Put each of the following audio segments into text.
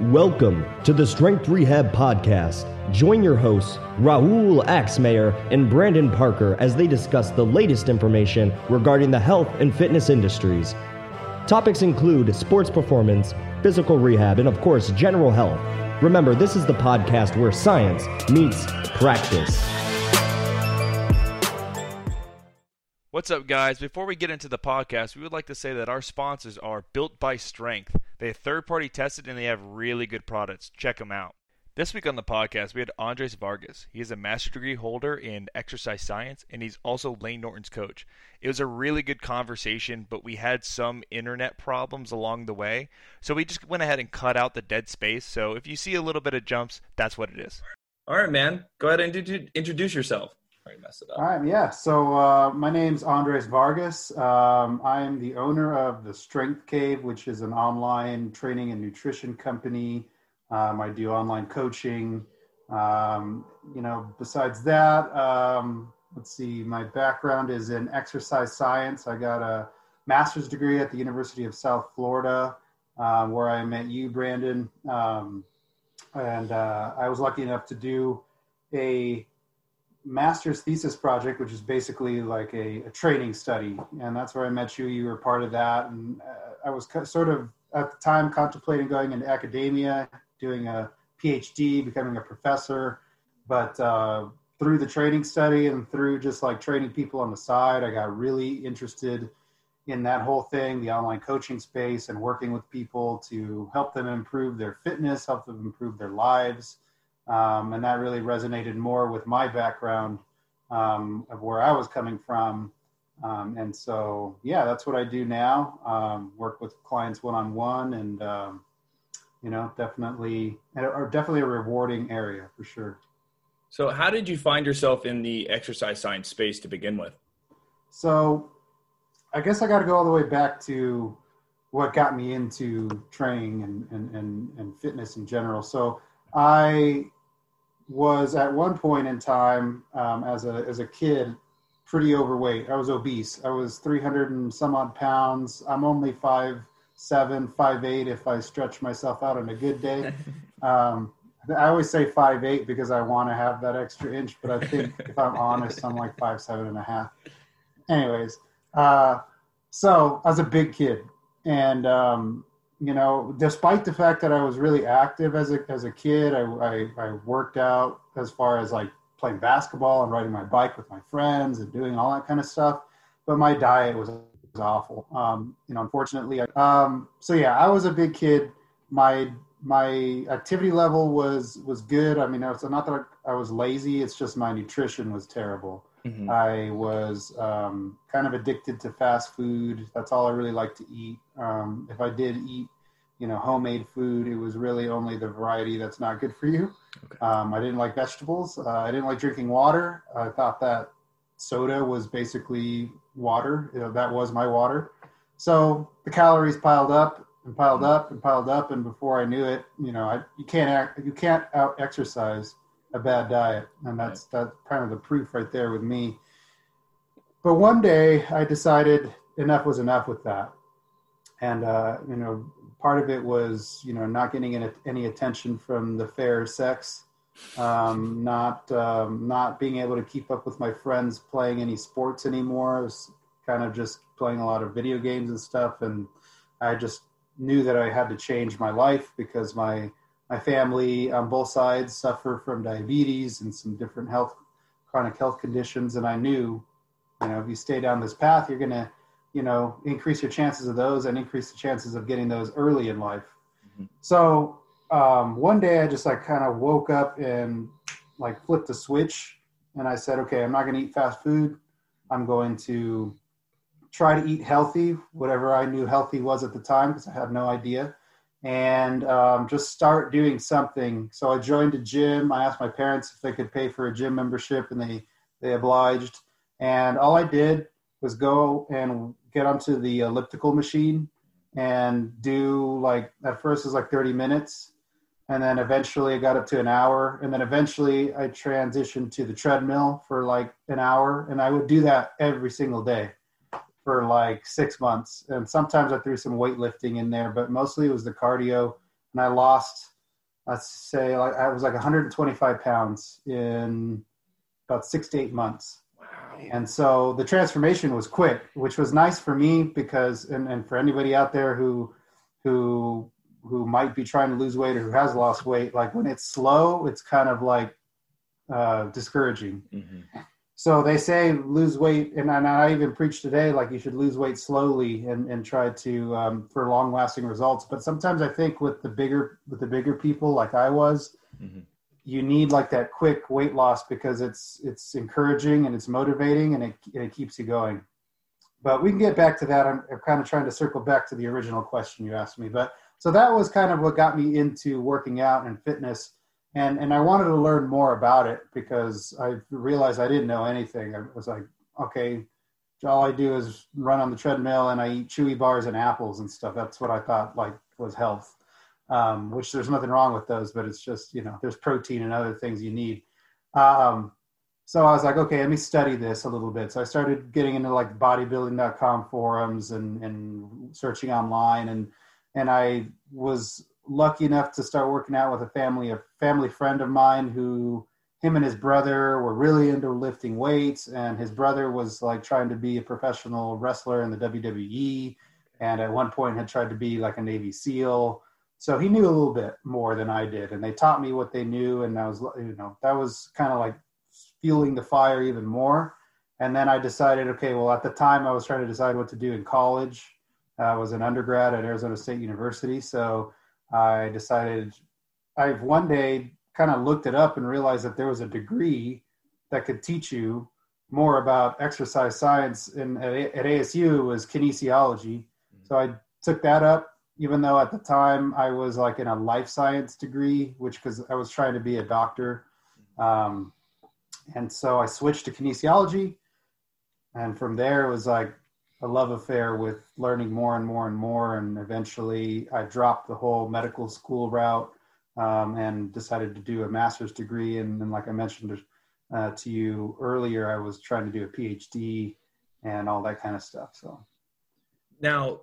Welcome to the Strength Rehab Podcast. Join your hosts, Raul Axtmayer and Brandon Parker, as they discuss the latest information regarding the health and fitness industries. Topics include sports performance, physical rehab, and of course, general health. Remember, this is the podcast where science meets practice. What's up, guys? Before we get into the podcast, we would like to say that our sponsors are Built by Strength. They are third party tested and they have really good products. Check them out. This week on the podcast, we had Andres Vargas. He is a master's degree holder in exercise science and he's also Layne Norton's coach. It was a really good conversation, but we had some internet problems along the way. So we just went ahead and cut out the dead space. So if you see a little bit of jumps, that's what it is. All right, man. Go ahead and introduce yourself. All right, yeah. So uh, my name's Andres Vargas. Um, I'm the owner of the Strength Cave, which is an online training and nutrition company. Um, I do online coaching. Um, you know, besides that, um, let's see. My background is in exercise science. I got a master's degree at the University of South Florida, um, where I met you, Brandon. Um, and uh, I was lucky enough to do a master's thesis project, which is basically like a, a, training study. And that's where I met you. You were part of that. And uh, I was sort of at the time contemplating going into academia, doing a PhD, becoming a professor. But uh, through the training study and through just like training people on the side, I got really interested in that whole thing, the online coaching space, and working with people to help them improve their fitness, help them improve their lives um, and that really resonated more with my background um, of where I was coming from. Um, and so, yeah, that's what I do now. Um, work with clients one on one, and um, you know, definitely, or definitely a rewarding area for sure. So, how did you find yourself in the exercise science space to begin with? So, I guess I got to go all the way back to what got me into training and, and, and, and fitness in general. So, I was at one point in time um, as a as a kid pretty overweight. I was obese. I was 300 and some odd pounds. I'm only five seven, five eight if I stretch myself out on a good day. Um, I always say five eight because I want to have that extra inch, but I think if I'm honest, I'm like five seven and a half. Anyways, uh, so I was a big kid, and um, you know, despite the fact that I was really active as a as a kid, I, I, I worked out as far as like playing basketball and riding my bike with my friends and doing all that kind of stuff. But my diet was, was awful. Um, you know, unfortunately. Um, so yeah, I was a big kid. My my activity level was was good. I mean, it's not that I, I was lazy. It's just my nutrition was terrible. Mm-hmm. I was um, kind of addicted to fast food. That's all I really liked to eat. Um, if I did eat, you know, homemade food, it was really only the variety that's not good for you. Okay. Um, I didn't like vegetables. Uh, I didn't like drinking water. I thought that soda was basically water. You know, that was my water. So the calories piled up and piled up and piled up, and before I knew it, you know, I, you can't act, you can't out exercise a bad diet, and that's right. that's kind of the proof right there with me. But one day I decided enough was enough with that, and uh, you know, part of it was you know not getting any, attention from the fair sex, um, not um, not being able to keep up with my friends playing any sports anymore. I was kind of just playing a lot of video games and stuff, and I just knew that I had to change my life because my my family on both sides suffer from diabetes and some different health chronic health conditions and i knew you know if you stay down this path you're going to you know increase your chances of those and increase the chances of getting those early in life mm-hmm. so um, one day i just like kind of woke up and like flipped the switch and i said okay i'm not going to eat fast food i'm going to try to eat healthy whatever i knew healthy was at the time because i had no idea and um, just start doing something. So I joined a gym. I asked my parents if they could pay for a gym membership, and they they obliged. And all I did was go and get onto the elliptical machine and do like at first it was like 30 minutes and then eventually I got up to an hour and then eventually I transitioned to the treadmill for like an hour and I would do that every single day for like six months. And sometimes I threw some weightlifting in there, but mostly it was the cardio. and I lost, let's say, like I was like 125 pounds in about six to eight months. And so the transformation was quick, which was nice for me because, and, and for anybody out there who, who, who might be trying to lose weight or who has lost weight, like when it's slow, it's kind of like uh, discouraging. Mm-hmm. So they say lose weight, and, and I even preach today like you should lose weight slowly and, and try to um, for long lasting results. But sometimes I think with the bigger with the bigger people like I was, Mm-hmm. You need like that quick weight loss because it's it's encouraging and it's motivating and it and it keeps you going. But we can get back to that. I'm, I'm kind of trying to circle back to the original question you asked me. But so that was kind of what got me into working out and fitness and and I wanted to learn more about it because I realized I didn't know anything. I was like, okay, all I do is run on the treadmill and I eat chewy bars and apples and stuff. That's what I thought like was health. Um, which there's nothing wrong with those, but it's just you know there's protein and other things you need. Um, so I was like, okay, let me study this a little bit. So I started getting into like bodybuilding.com forums and and searching online and and I was lucky enough to start working out with a family a family friend of mine who him and his brother were really into lifting weights and his brother was like trying to be a professional wrestler in the WWE and at one point had tried to be like a Navy SEAL so he knew a little bit more than I did and they taught me what they knew and I was you know that was kind of like fueling the fire even more and then I decided okay well at the time I was trying to decide what to do in college I was an undergrad at Arizona State University so I decided I've one day kind of looked it up and realized that there was a degree that could teach you more about exercise science. And at, at ASU it was kinesiology. Mm. So I took that up, even though at the time I was like in a life science degree, which because I was trying to be a doctor. Um, and so I switched to kinesiology. And from there, it was like a love affair with learning more and more and more. And eventually, I dropped the whole medical school route um, and decided to do a master's degree. And then, like I mentioned uh, to you earlier, I was trying to do a PhD and all that kind of stuff. So now.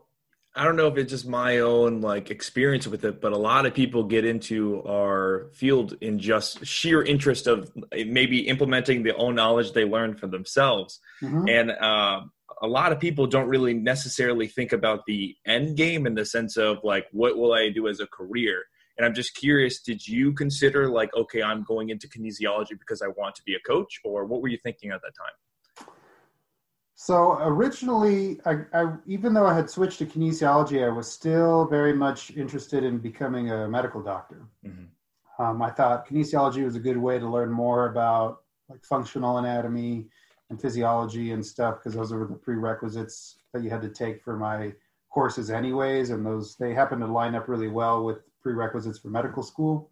I don't know if it's just my own like experience with it, but a lot of people get into our field in just sheer interest of maybe implementing the own knowledge they learned for themselves. Mhm. And uh, a lot of people don't really necessarily think about the end game in the sense of like, what will I do as a career? And I'm just curious, did you consider like, okay, I'm going into kinesiology because I want to be a coach, or what were you thinking at that time? So originally, I, I, even though I had switched to kinesiology, I was still very much interested in becoming a medical doctor. Mhm. Um, I thought kinesiology was a good way to learn more about like functional anatomy and physiology and stuff because those were the prerequisites that you had to take for my courses anyways and those they happen to line up really well with prerequisites for medical school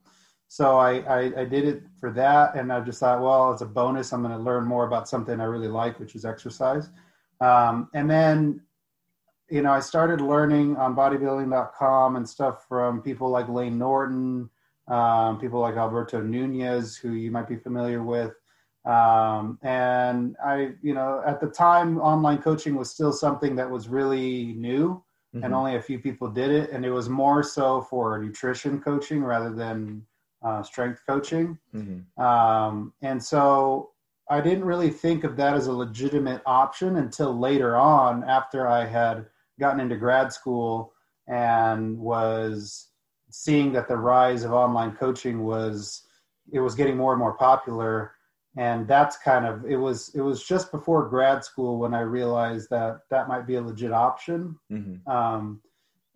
so I, I, I did it for that and i just thought well as a bonus i'm going to learn more about something i really like which is exercise um, and then you know i started learning on bodybuilding.com and stuff from people like layne norton um, people like alberto nunez who you might be familiar with um, and i you know at the time online coaching was still something that was really new Mm-hmm. and only a few people did it and it was more so for nutrition coaching rather than uh, strength coaching Mhm. um, and so i didn't really think of that as a legitimate option until later on after i had gotten into grad school and was seeing that the rise of online coaching was it was getting more and more popular and that's kind of it was it was just before grad school when i realized that that might be a legit option Mhm. um,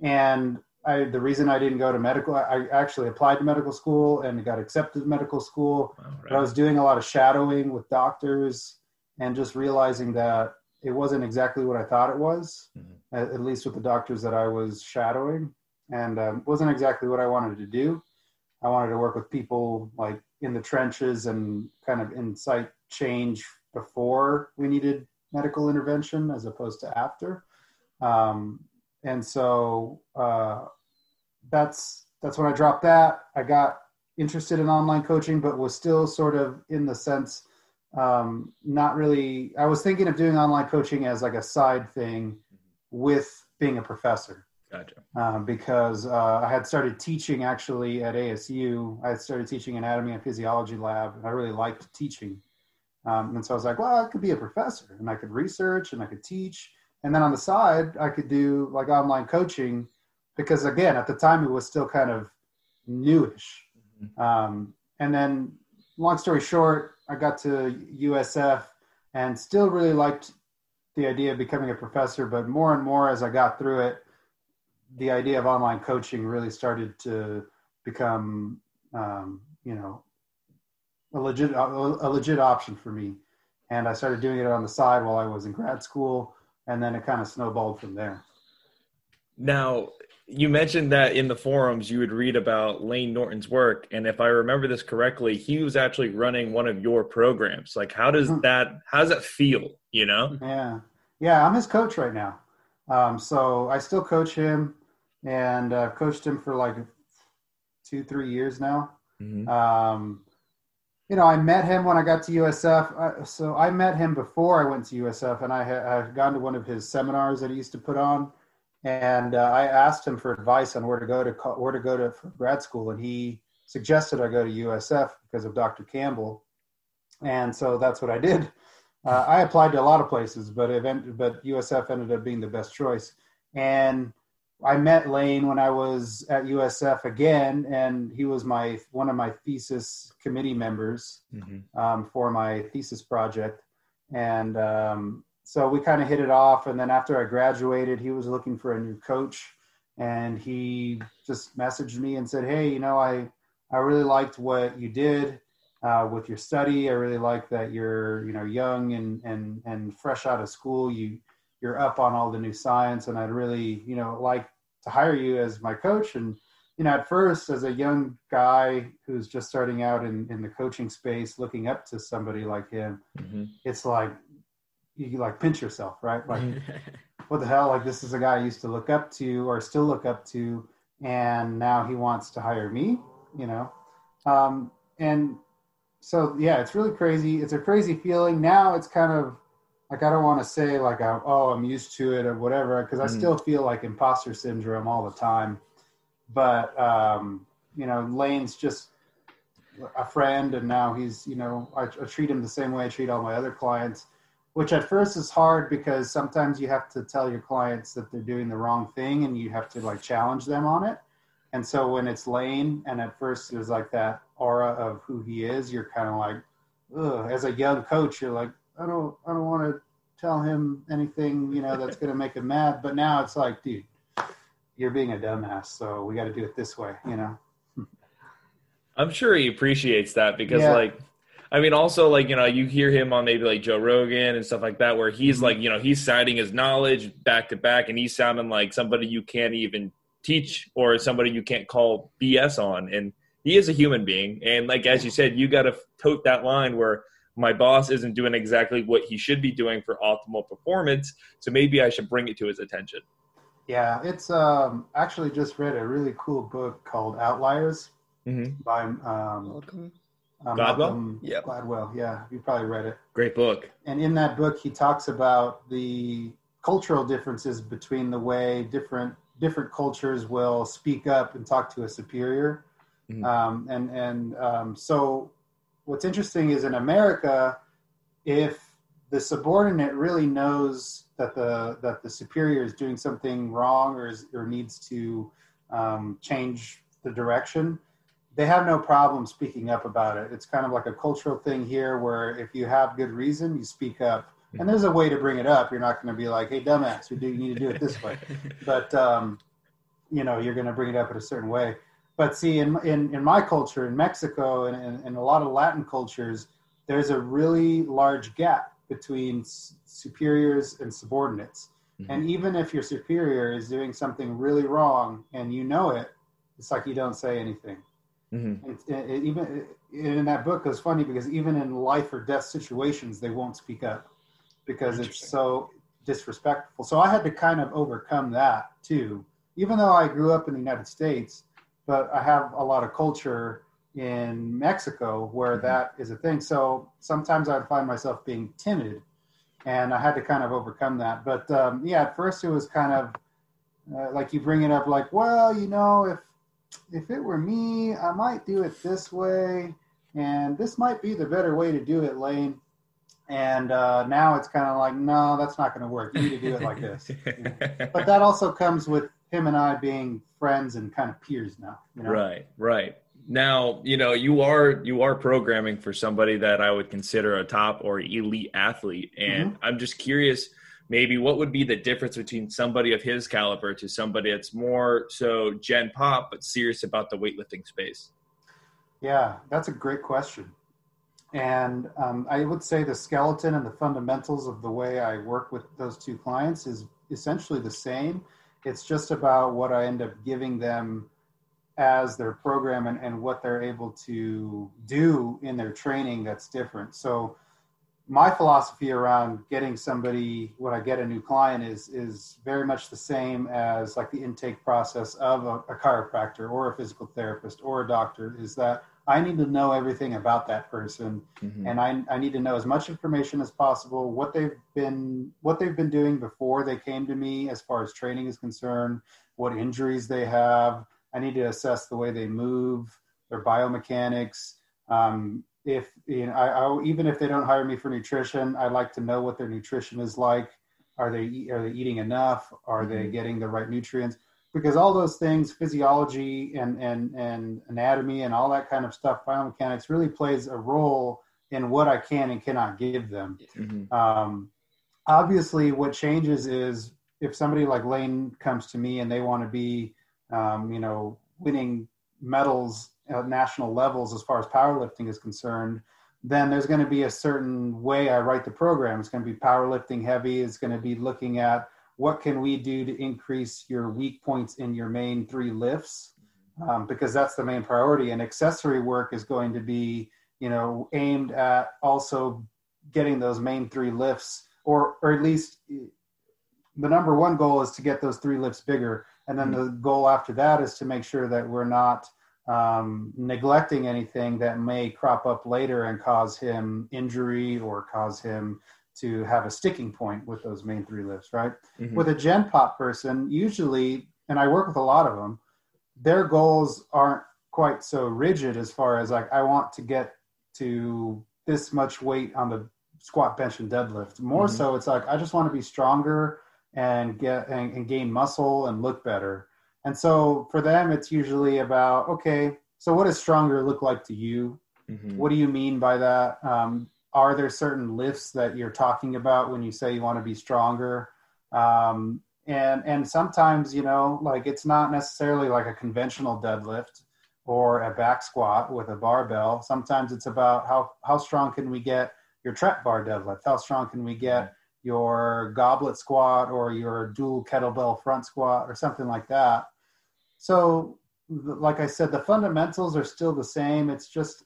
and I, the reason I didn't go to medical, I, actually applied to medical school and got accepted to medical school. Wow, But I was doing a lot of shadowing with doctors and just realizing that it wasn't exactly what I thought it was, Mhm. at, at least with the doctors that I was shadowing, and um, wasn't exactly what I wanted to do. I wanted to work with people like in the trenches and kind of incite change before we needed medical intervention as opposed to after. Um, and so uh, that's that's when I dropped that. I got interested in online coaching, but was still sort of in the sense um, not really. I was thinking of doing online coaching as like a side thing with being a professor. Gotcha. uh, because uh, I had started teaching actually at ASU. I had started teaching anatomy and physiology lab, and I really liked teaching. Um, and so I was like, well, I could be a professor, and I could research, and I could teach, and then on the side, I could do like online coaching, because again, at the time, it was still kind of newish. Um, and then, long story short, I got to USF and still really liked the idea of becoming a professor, but more and more as I got through it, the idea of online coaching really started to become, um, you know, a legit a, a legit option for me. And I started doing it on the side while I was in grad school, and then it kind of snowballed from there. Now, you mentioned that in the forums you would read about Layne Norton's work, and if I remember this correctly, he was actually running one of your programs. Like, how does Mhm. that? How does that feel? You know? Yeah, yeah, I'm his coach right now. Um, so I still coach him, and I've coached him for like two, three years now. Um, you know, I met him when I got to USF. I, so I met him before I went to USF, and I had I've gone to one of his seminars that he used to put on, and uh, I asked him for advice on where to go to where to go to grad school, and he suggested I go to USF because of Dr. Campbell, and so that's what I did. Uh, I applied to a lot of places, but event, but USF ended up being the best choice, and I met Layne when I was at USF again, and he was my one of my thesis committee members um, for my thesis project, and um, so we kind of hit it off. And then after I graduated, he was looking for a new coach, and he just messaged me and said, "Hey, you know, I I really liked what you did uh, with your study. I really like that you're you know young and and and fresh out of school. You you're up on all the new science, and I'd really you know like to hire you as my coach and." you know, at first, as a young guy who's just starting out in, in the coaching space, looking up to somebody like him, it's like you like pinch yourself, right? Like, what the hell? Like, this is a guy I used to look up to or still look up to, and now he wants to hire me, you know? Um, and so, yeah, it's really crazy. It's a crazy feeling. Now it's kind of like, I don't want to say, like, I, oh, I'm used to it or whatever, because I Mhm. still feel like imposter syndrome all the time but um, you know, Layne's just a friend, and now he's you know I, I treat him the same way I treat all my other clients, which at first is hard because sometimes you have to tell your clients that they're doing the wrong thing, and you have to like challenge them on it. And so when it's Layne, and at first there's like that aura of who he is, you're kind of like, Ugh. as a young coach, you're like, I don't, I don't want to tell him anything, you know, that's going to make him mad. But now it's like, dude, you're being a dumbass, so we got to do it this way, you know. I'm sure he appreciates that because, Yeah. like, I mean, also like you know, you hear him on maybe like Joe Rogan and stuff like that, where he's Mhm. like, you know, he's citing his knowledge back to back, and he's sounding like somebody you can't even teach or somebody you can't call BS on, and he is a human being, and like as you said, you got to tote that line where my boss isn't doing exactly what he should be doing for optimal performance, so maybe I should bring it to his attention. Yeah, it's um, actually just read a really cool book called Outliers Mm-hmm. by um, Welcome. uh, Gladwell? Malcolm Yep. Gladwell. Yeah, you probably read it. Great book. and in that book he talks about the cultural differences between the way different different cultures will speak up and talk to a superior Mhm. um, and and um, so what's interesting is in america if the subordinate really knows that the that the superior is doing something wrong or is, or needs to um, change the direction they have no problem speaking up about it. It's kind of like a cultural thing here where if you have good reason, you speak up. And there's a way to bring it up. You're not going to be like, hey, dumbass, you, do, you need to do it this way. But, um, you know, you're going to bring it up in a certain way. But see, in, in, in my culture, in Mexico and in, in a lot of Latin cultures, there's a really large gap between s- superiors and subordinates. And even if your superior is doing something really wrong and you know it, it's like you don't say anything. Mm-hmm. It, it, it- even in that book, it was funny because even in life or death situations, they won't speak up because it's so disrespectful. So I had to kind of overcome that too. Even though I grew up in the United States, but I have a lot of culture in Mexico where Mhm. that is a thing. So sometimes I would find myself being timid, and I had to kind of overcome that. But um, yeah, at first it was kind of uh, like you bring it up, like, well, you know, if if it were me, I might do it this way, and this might be the better way to do it, Layne. And uh, now it's kind of like, no, that's not going to work. You need to do it like this. But that also comes with him and I being friends and kind of peers now. You know? Right, right. Now, you know, you are you are programming for somebody that I would consider a top or elite athlete, and mm-hmm. I'm just curious maybe what would be the difference between somebody of his caliber to somebody that's more so gen pop but serious about the weightlifting space yeah that's a great question and um, i would say the skeleton and the fundamentals of the way i work with those two clients is essentially the same it's just about what i end up giving them as their program and, and what they're able to do in their training that's different. So my philosophy around getting somebody when I get a new client is is very much the same as like the intake process of a, a, chiropractor or a physical therapist or a doctor is that I need to know everything about that person mm-hmm. and I, I need to know as much information as possible what they've been what they've been doing before they came to me as far as training is concerned what injuries they have I need to assess the way they move their biomechanics um, if you know, I, I, even if they don't hire me for nutrition, I like to know what their nutrition is like. Are they are they eating enough? Are mm-hmm. they getting the right nutrients? Because all those things, physiology and and and anatomy and all that kind of stuff, biomechanics really plays a role in what I can and cannot give them. Mm-hmm. Um, obviously, what changes is if somebody like Layne comes to me and they want to be, um, you know, winning medals at national levels as far as powerlifting is concerned, then there's going to be a certain way I write the program. It's going to be powerlifting heavy. It's going to be looking at what can we do to increase your weak points in your main three lifts, um, because that's the main priority. And accessory work is going to be, you know, aimed at also getting those main three lifts, or or at least the number one goal is to get those three lifts bigger, and then mm-hmm. the goal after that is to make sure that we're not um, neglecting anything that may crop up later and cause him injury or cause him to have a sticking point with those main three lifts, right? Mm-hmm. With a Gen Pop person, usually, and I work with a lot of them, their goals aren't quite so rigid as far as like, I want to get to this much weight on the squat, bench, and deadlift. More mm-hmm. so, it's like, I just want to be stronger and get and, and gain muscle and look better and so for them, it's usually about, okay, so what does stronger look like to you? Mm-hmm. What do you mean by that? Um, are there certain lifts that you're talking about when you say you want to be stronger? Um, and and sometimes you know like it's not necessarily like a conventional deadlift or a back squat with a barbell sometimes it's about how how strong can we get your trap bar deadlift how strong can we get your goblet squat or your dual kettlebell front squat or something like that so, like I said, the fundamentals are still the same. It's just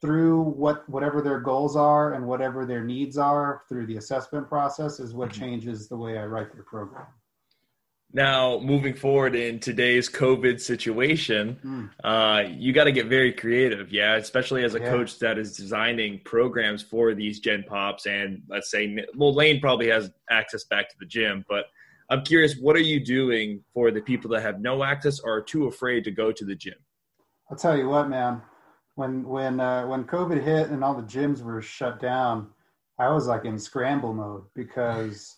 through what whatever their goals are and whatever their needs are through the assessment process is what mm-hmm. changes the way I write their program. Now, moving forward in today's COVID situation, mm. uh, you got to get very creative, yeah, especially as a yeah. coach that is designing programs for these Gen Pops. And let's say, well, Layne probably has access back to the gym, but I'm curious, what are you doing for the people that have no access or are too afraid to go to the gym? I'll tell you what, man. When when uh, when COVID hit and all the gyms were shut down, I was like in scramble mode because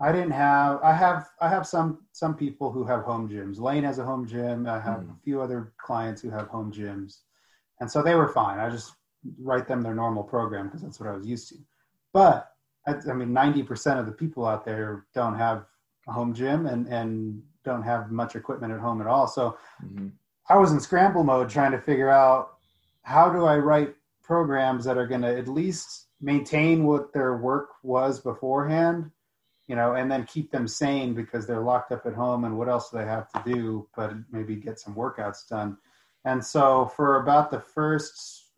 I didn't have. I have I have some some people who have home gyms. Layne has a home gym. I have mm. a few other clients who have home gyms, and so they were fine. I just write them their normal program because that's what I was used to. But I, I mean, ninety percent of the people out there don't have a home gym and and don't have much equipment at home at all. So mm-hmm. I was in scramble mode trying to figure out how do I write programs that are going to at least maintain what their work was beforehand, you know, and then keep them sane because they're locked up at home and what else do they have to do but maybe get some workouts done. And so for about the first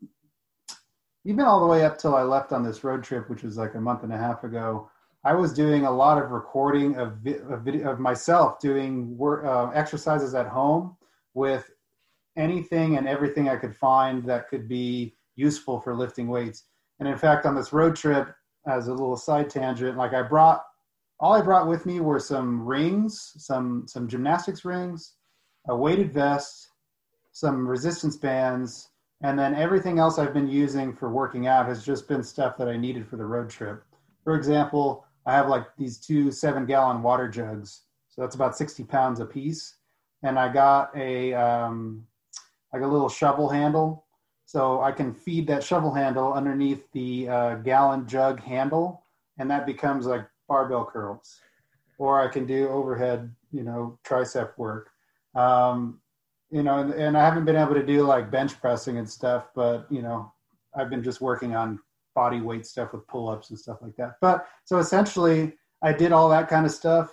even all the way up till I left on this road trip, which was like a month and a half ago, I was doing a lot of recording of, of video of myself doing work, uh, exercises at home with anything and everything I could find that could be useful for lifting weights. And in fact, on this road trip, as a little side tangent, like I brought all I brought with me were some rings, some some gymnastics rings, a weighted vest, some resistance bands, and then everything else I've been using for working out has just been stuff that I needed for the road trip. For example, I have like these two seven gallon water jugs, so that's about sixty pounds a piece, and I got a um, like a little shovel handle, so I can feed that shovel handle underneath the uh, gallon jug handle, and that becomes like barbell curls, or I can do overhead, you know, tricep work. Um, you know, and, and I haven't been able to do like bench pressing and stuff, but you know, I've been just working on body weight stuff with pull ups and stuff like that. But so essentially, I did all that kind of stuff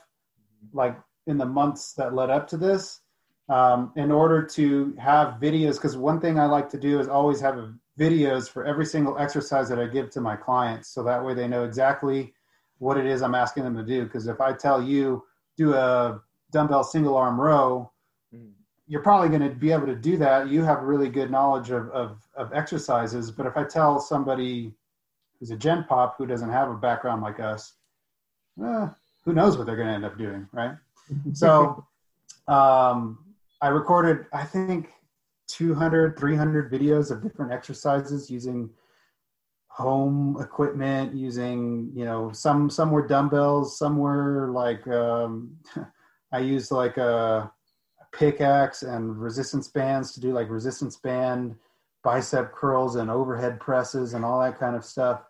like in the months that led up to this um, in order to have videos. Because one thing I like to do is always have videos for every single exercise that I give to my clients. So that way they know exactly what it is I'm asking them to do. Because if I tell you, do a dumbbell single arm row, mm. you're probably going to be able to do that. You have really good knowledge of, of, of exercises. But if I tell somebody who's a gen pop who doesn't have a background like us, eh, who knows what they're going to end up doing, right? so um, I recorded, I think, 200, 300 videos of different exercises using home equipment, using, you know, some, some were dumbbells, some were like, um, I used like a, pickaxe and resistance bands to do like resistance band bicep curls and overhead presses and all that kind of stuff.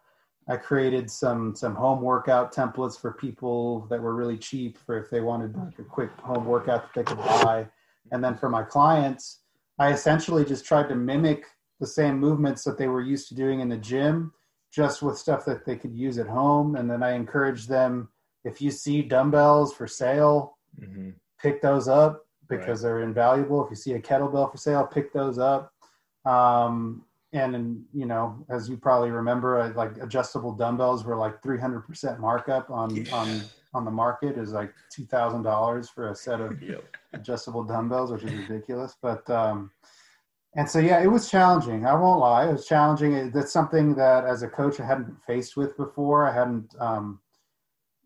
I created some some home workout templates for people that were really cheap for if they wanted like a quick home workout that they could buy. And then for my clients, I essentially just tried to mimic the same movements that they were used to doing in the gym, just with stuff that they could use at home. And then I encouraged them if you see dumbbells for sale, mm-hmm. pick those up because right. they're invaluable. If you see a kettlebell for sale, pick those up. Um, and you know, as you probably remember, like adjustable dumbbells were like 300% markup on yeah. on on the market is like two thousand dollars for a set of yep. adjustable dumbbells, which is ridiculous. But um, and so yeah, it was challenging. I won't lie, it was challenging. That's something that as a coach I hadn't been faced with before. I hadn't um,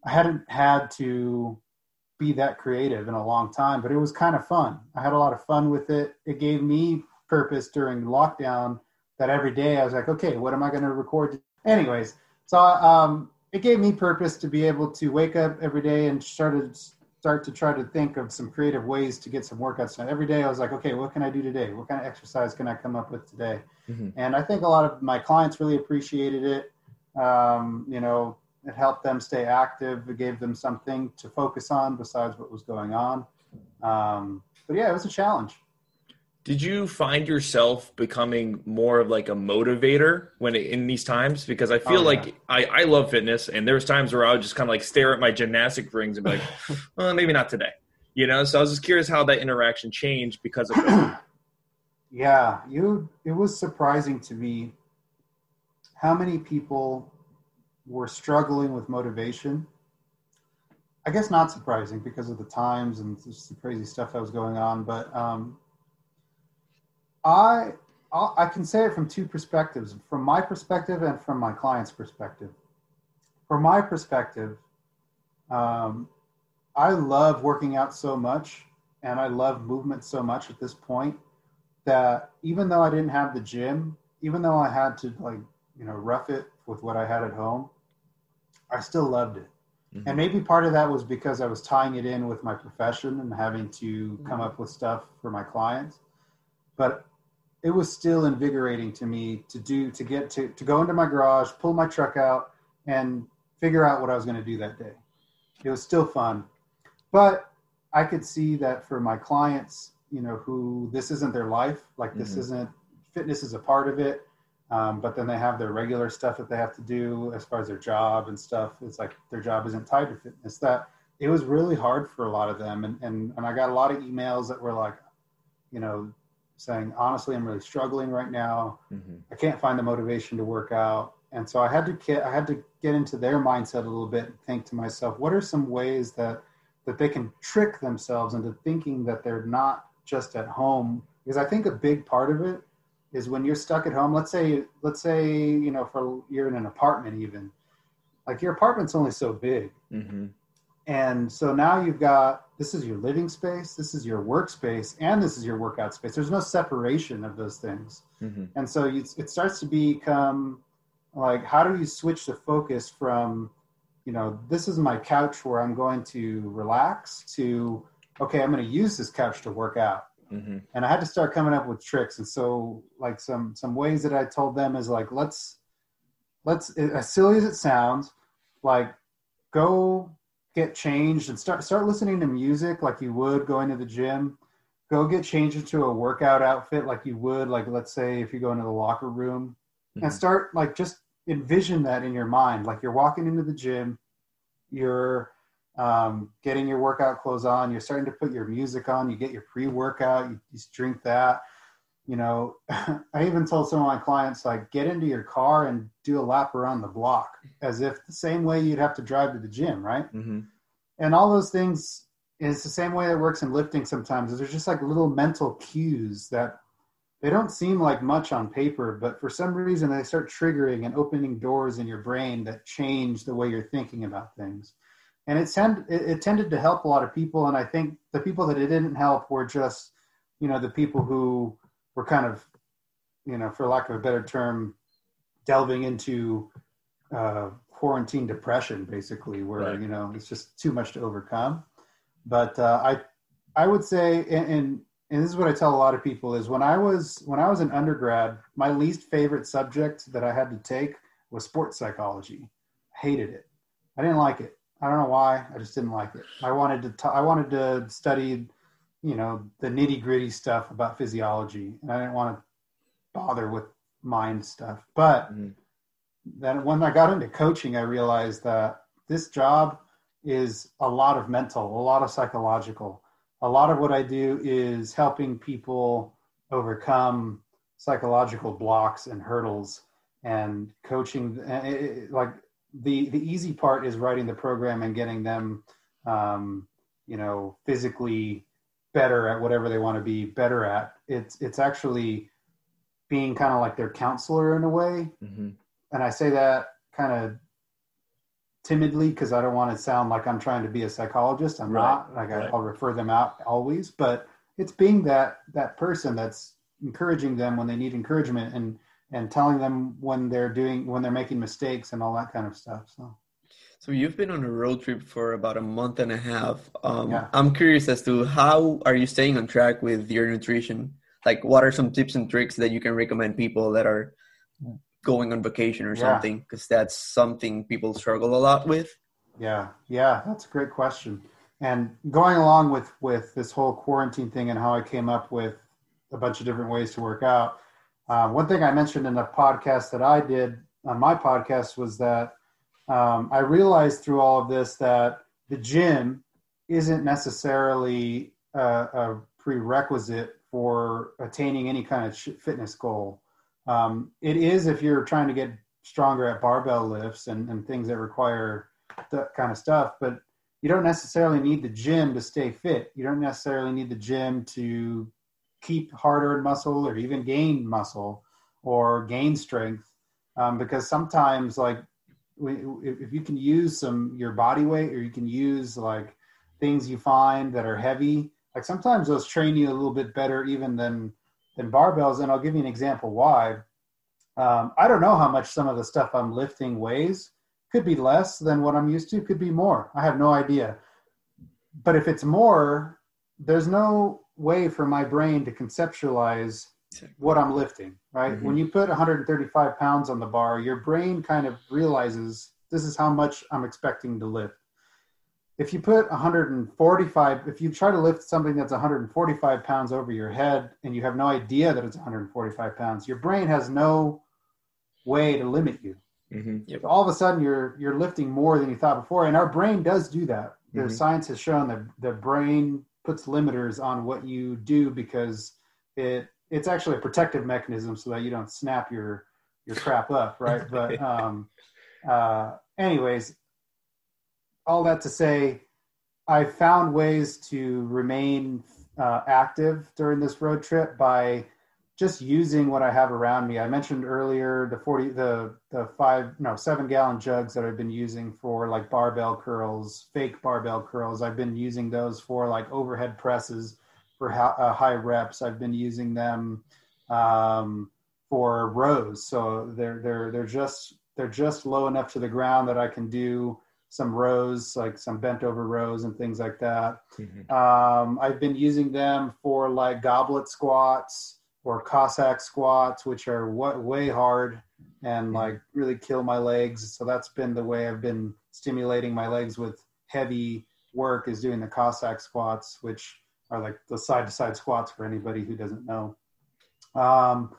I hadn't had to be that creative in a long time, but it was kind of fun. I had a lot of fun with it. It gave me purpose during lockdown that every day I was like, okay, what am I going to record? Anyways, so um, it gave me purpose to be able to wake up every day and start to start to try to think of some creative ways to get some workouts done. Every day I was like, okay, what can I do today? What kind of exercise can I come up with today? Mm-hmm. And I think a lot of my clients really appreciated it. Um, you know, it helped them stay active. It gave them something to focus on besides what was going on. Um, but yeah, it was a challenge did you find yourself becoming more of like a motivator when it, in these times? Because i feel oh, yeah. like I, I love fitness and there's times where i would just kind of like stare at my gymnastic rings and be like well maybe not today you know? So i was just curious how that interaction changed because of yeah you it was surprising to me how many people were struggling with motivation. I guess not surprising because of the times and just the crazy stuff that was going on but um, I I can say it from two perspectives, from my perspective and from my client's perspective. From my perspective, um, I love working out so much and I love movement so much at this point that even though I didn't have the gym, even though I had to like, you know, rough it with what I had at home, I still loved it. Mm-hmm. And maybe part of that was because I was tying it in with my profession and having to come up with stuff for my clients. But it was still invigorating to me to do to get to to go into my garage, pull my truck out, and figure out what I was going to do that day. It was still fun, but I could see that for my clients, you know, who this isn't their life, like this mm-hmm. isn't fitness is a part of it, um, but then they have their regular stuff that they have to do as far as their job and stuff. It's like their job isn't tied to fitness. That it was really hard for a lot of them, and and and I got a lot of emails that were like, you know, saying, honestly, I'm really struggling right now. Mm-hmm. I can't find the motivation to work out. And so I had to get, I had to get into their mindset a little bit and think to myself, what are some ways that, that they can trick themselves into thinking that they're not just at home? Because I think a big part of it is when you're stuck at home, let's say, let's say, you know, for you're in an apartment even, like your apartment's only so big. Mm-hmm. and so now you've got this is your living space, this is your workspace, and this is your workout space. There's no separation of those things, Mhm. and so you, it starts to become like how do you switch the focus from you know this is my couch where I'm going to relax to okay I'm going to use this couch to work out Mhm. and I had to start coming up with tricks. And so, like some some ways that I told them is like let's let's as silly as it sounds, like go get changed and start start listening to music like you would going to the gym. Go get changed into a workout outfit like you would like let's say if you go into the locker room and Mhm. start like just envision that in your mind like you're walking into the gym you're um, getting your workout clothes on you're starting to put your music on you get your pre-workout you, you drink that you know i even told some of my clients like get into your car and do a lap around the block as if the same way you'd have to drive to the gym right Mhm. and all those things is the same way that works in lifting sometimes there's just like little mental cues that they don't seem like much on paper but for some reason they start triggering and opening doors in your brain that change the way you're thinking about things and it, tend, it, it tended to help a lot of people and i think the people that it didn't help were just you know the people who were kind of you know for lack of a better term delving into uh, quarantine depression basically where Right. you know it's just too much to overcome. But uh, i i would say and, and and this is what i tell a lot of people is when i was when i was an undergrad my least favorite subject that i had to take was sports psychology. I hated it. I didn't like it. I don't know why. I just didn't like it. I wanted to t- i wanted to study you know the nitty gritty stuff about physiology and i didn't want to bother with mind stuff but Mhm. then when I got into coaching, I realized that this job is a lot of mental, a lot of psychological. A lot of what I do is helping people overcome psychological blocks and hurdles and coaching. it- it- Like the the easy part is writing the program and getting them, um, you know, physically better at whatever they want to be better at. It's it's actually being kind of like their counselor in a way Mhm. and I say that kind of timidly because I don't want to sound like I'm trying to be a psychologist. I'm Right, not. Like I, right. I'll refer them out always, but it's being that that person that's encouraging them when they need encouragement and and telling them when they're doing when they're making mistakes and all that kind of stuff. So So you've been on a road trip for about a month and a half. Um, Yeah. I'm curious as to how are you staying on track with your nutrition? Like, what are some tips and tricks that you can recommend people that are going on vacation or Yeah. something? Because that's something people struggle a lot with. Yeah, yeah, that's a great question. And going along with with this whole quarantine thing and how I came up with a bunch of different ways to work out. Uh, one thing I mentioned in a podcast that I did on my podcast was that um, I realized through all of this that the gym isn't necessarily a, a prerequisite for attaining any kind of fitness goal. Um, it is if you're trying to get stronger at barbell lifts and, and things that require that kind of stuff, but you don't necessarily need the gym to stay fit. You don't necessarily need the gym to keep hard earned muscle or even gain muscle or gain strength. Um, because sometimes, like, if you can use some your body weight or you can use like things you find that are heavy, like sometimes those train you a little bit better even than than barbells. And I'll give you an example why. Um, I don't know how much some of the stuff I'm lifting weighs. Could be less than what I'm used to. Could be more. I have no idea. But if it's more, there's no way for my brain to conceptualize what I'm lifting, right? Mhm. When you put 135 pounds on the bar, your brain kind of realizes this is how much I'm expecting to lift. If you put 145, if you try to lift something that's 145 pounds over your head and you have no idea that it's 145 pounds, your brain has no way to limit you. Mhm. So all of a sudden you're you're lifting more than you thought before and our brain does do that the Mhm. science has shown that the brain puts limiters on what you do because it it's actually a protective mechanism so that you don't snap your your crap up right but um uh anyways all that to say i found ways to remain uh, active during this road trip by just using what I have around me. I mentioned earlier the 40, the, the five, no, seven gallon jugs that I've been using for like barbell curls, fake barbell curls. I've been using those for like overhead presses for uh, high reps. I've been using them um, for rows. So they're, they're, they're just, they're just low enough to the ground that I can do some rows, like some bent over rows and things like that. Mm-hmm. Um, I've been using them for like goblet squats or Cossack squats, which are what, way hard and mm-hmm. like really kill my legs. So that's been the way I've been stimulating my legs with heavy work is doing the Cossack squats, which are like the side to side squats for anybody who doesn't know. Um,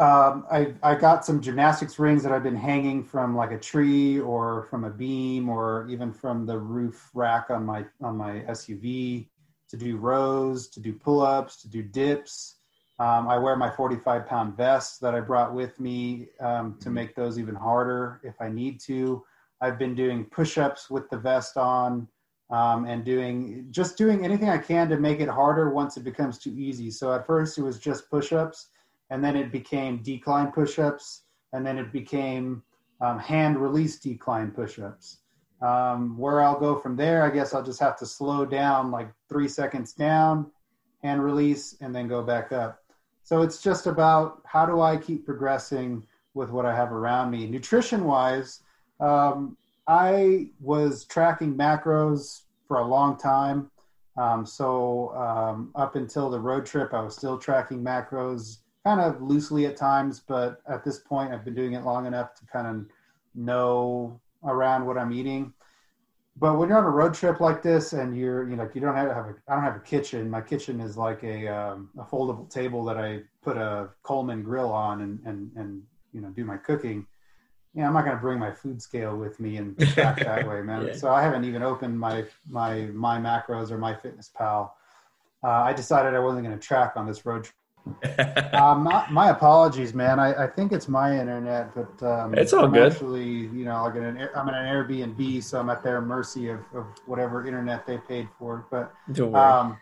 um, I, I got some gymnastics rings that I've been hanging from like a tree or from a beam or even from the roof rack on my on my SUV to do rows, to do pull-ups, to do dips. Um, I wear my 45 pound vest that I brought with me um, to make those even harder if I need to. I've been doing push-ups with the vest on um, and doing just doing anything I can to make it harder once it becomes too easy. So at first it was just push-ups, and then it became decline push-ups, and then it became um, hand release decline push-ups. Um, where I'll go from there, I guess I'll just have to slow down like three seconds down, hand release, and then go back up. So it's just about how do I keep progressing with what I have around me. Nutrition wise, um, I was tracking macros for a long time. Um, so um, up until the road trip, I was still tracking macros kind of loosely at times, but at this point, I've been doing it long enough to kind of know around what I'm eating. But when you're on a road trip like this and you're, you know, you don't have, have a, I don't have a kitchen. My kitchen is like a, um, a foldable table that I put a Coleman grill on and, and, and, you know, do my cooking. Yeah, I'm not going to bring my food scale with me and track that way, man. Yeah. So I haven't even opened my, my, my macros or MyFitnessPal. Uh, I decided I wasn't going to track on this road trip uh, my, my, apologies, man. I, I, think it's my internet, but um, it's all I'm good. Actually, you know, like an, I'm in an Airbnb, so I'm at their mercy of, of whatever internet they paid for. But um,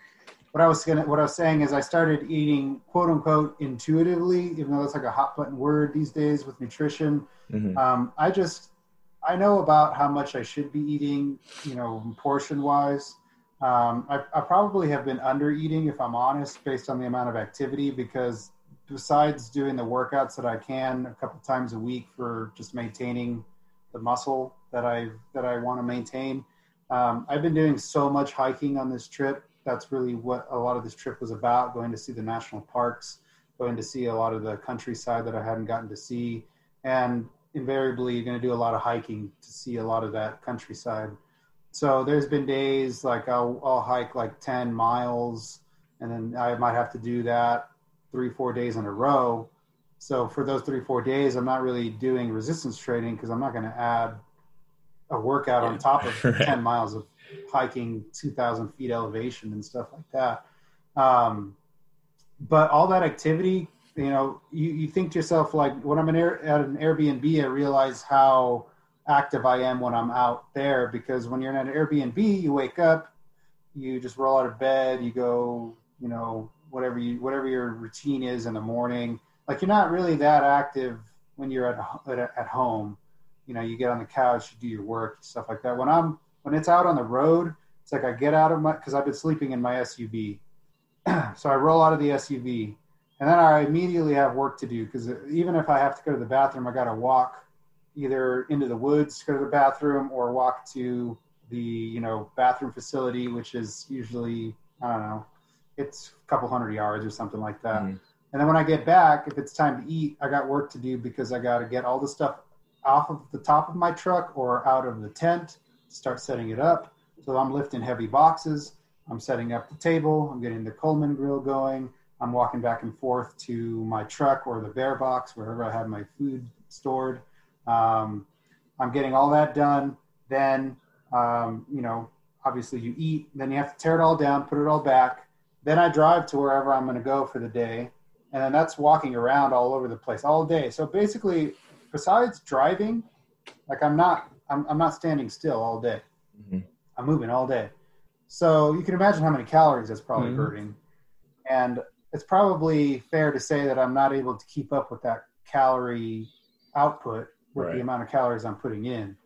what I was gonna, what I was saying is, I started eating quote unquote intuitively, even though that's like a hot button word these days with nutrition. Mm-hmm. Um, I just I know about how much I should be eating, you know, portion wise. Um, I, I, probably have been under eating, if I'm honest, based on the amount of activity. Because besides doing the workouts that I can a couple times a week for just maintaining the muscle that I that I want to maintain, um, I've been doing so much hiking on this trip. That's really what a lot of this trip was about: going to see the national parks, going to see a lot of the countryside that I hadn't gotten to see, and invariably, you're going to do a lot of hiking to see a lot of that countryside. So there's been days like I'll, I'll hike like 10 miles and then I might have to do that three, four days in a row. So for those three, four days, I'm not really doing resistance training because I'm not going to add a workout on top of 10 miles of hiking 2000 feet elevation and stuff like that. Um, but all that activity, you know, you, you think to yourself, like when I'm air, at an Airbnb, I realize how active I am when I'm out there because when you're in an Airbnb, you wake up, you just roll out of bed, you go, you know, whatever you whatever your routine is in the morning. Like you're not really that active when you're at at, at home. You know, you get on the couch, you do your work, stuff like that. When I'm when it's out on the road, it's like I get out of my because I've been sleeping in my SUV, so I roll out of the SUV, and then I immediately have work to do because even if I have to go to the bathroom, I got to walk either into the woods, go to the bathroom, or walk to the you know bathroom facility, which is usually I don't know, it's a couple hundred yards or something like that. Mm-hmm. And then when I get back, if it's time to eat, I got work to do because I got to get all the stuff off of the top of my truck or out of the tent, start setting it up. So I'm lifting heavy boxes. I'm setting up the table. I'm getting the Coleman grill going. I'm walking back and forth to my truck or the bear box, wherever I have my food stored. Um, I'm getting all that done. Then, um, you know, obviously you eat. Then you have to tear it all down, put it all back. Then I drive to wherever I'm going to go for the day. And then that's walking around all over the place all day. So basically, besides driving, like I'm not, I'm, I'm not standing still all day. Mm-hmm. I'm moving all day. So you can imagine how many calories that's probably mm-hmm. burning. And it's probably fair to say that I'm not able to keep up with that calorie output with Right. the amount of calories I'm putting in.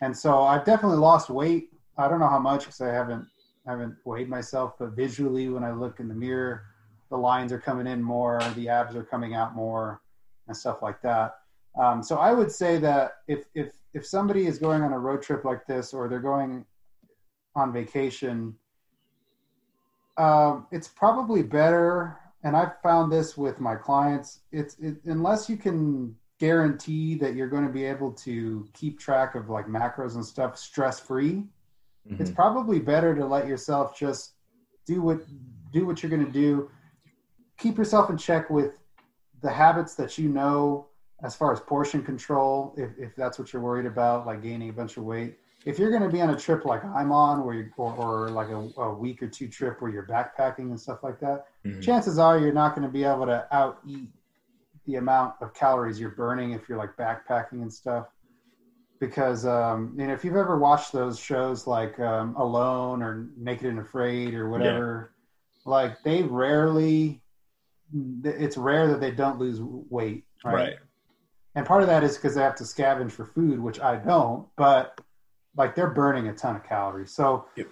And so I've definitely lost weight. I don't know how much because I haven't haven't weighed myself, but visually when I look in the mirror, the lines are coming in more, the abs are coming out more, and stuff like that. Um, so I would say that if if if somebody is going on a road trip like this, or they're going on vacation, um, it's probably better. And I've found this with my clients. It's it, unless you can guarantee that you're going to be able to keep track of like macros and stuff stress free. It's probably better to let yourself just do what do what you're going to do. Keep yourself in check with the habits that you know as far as portion control, if, if that's what you're worried about, like gaining a bunch of weight. If you're going to be on a trip like I'm on, where you or, or like a, a week or two trip where you're backpacking and stuff like that, Mhm. chances are you're not going to be able to out eat the amount of calories you're burning if you're like backpacking and stuff. Because um, you know, if you've ever watched those shows like um, Alone or Naked and Afraid or whatever, like they rarely, it's rare that they don't lose weight, right? right. And part of that is because they have to scavenge for food, which I don't, but like they're burning a ton of calories. So, Yep.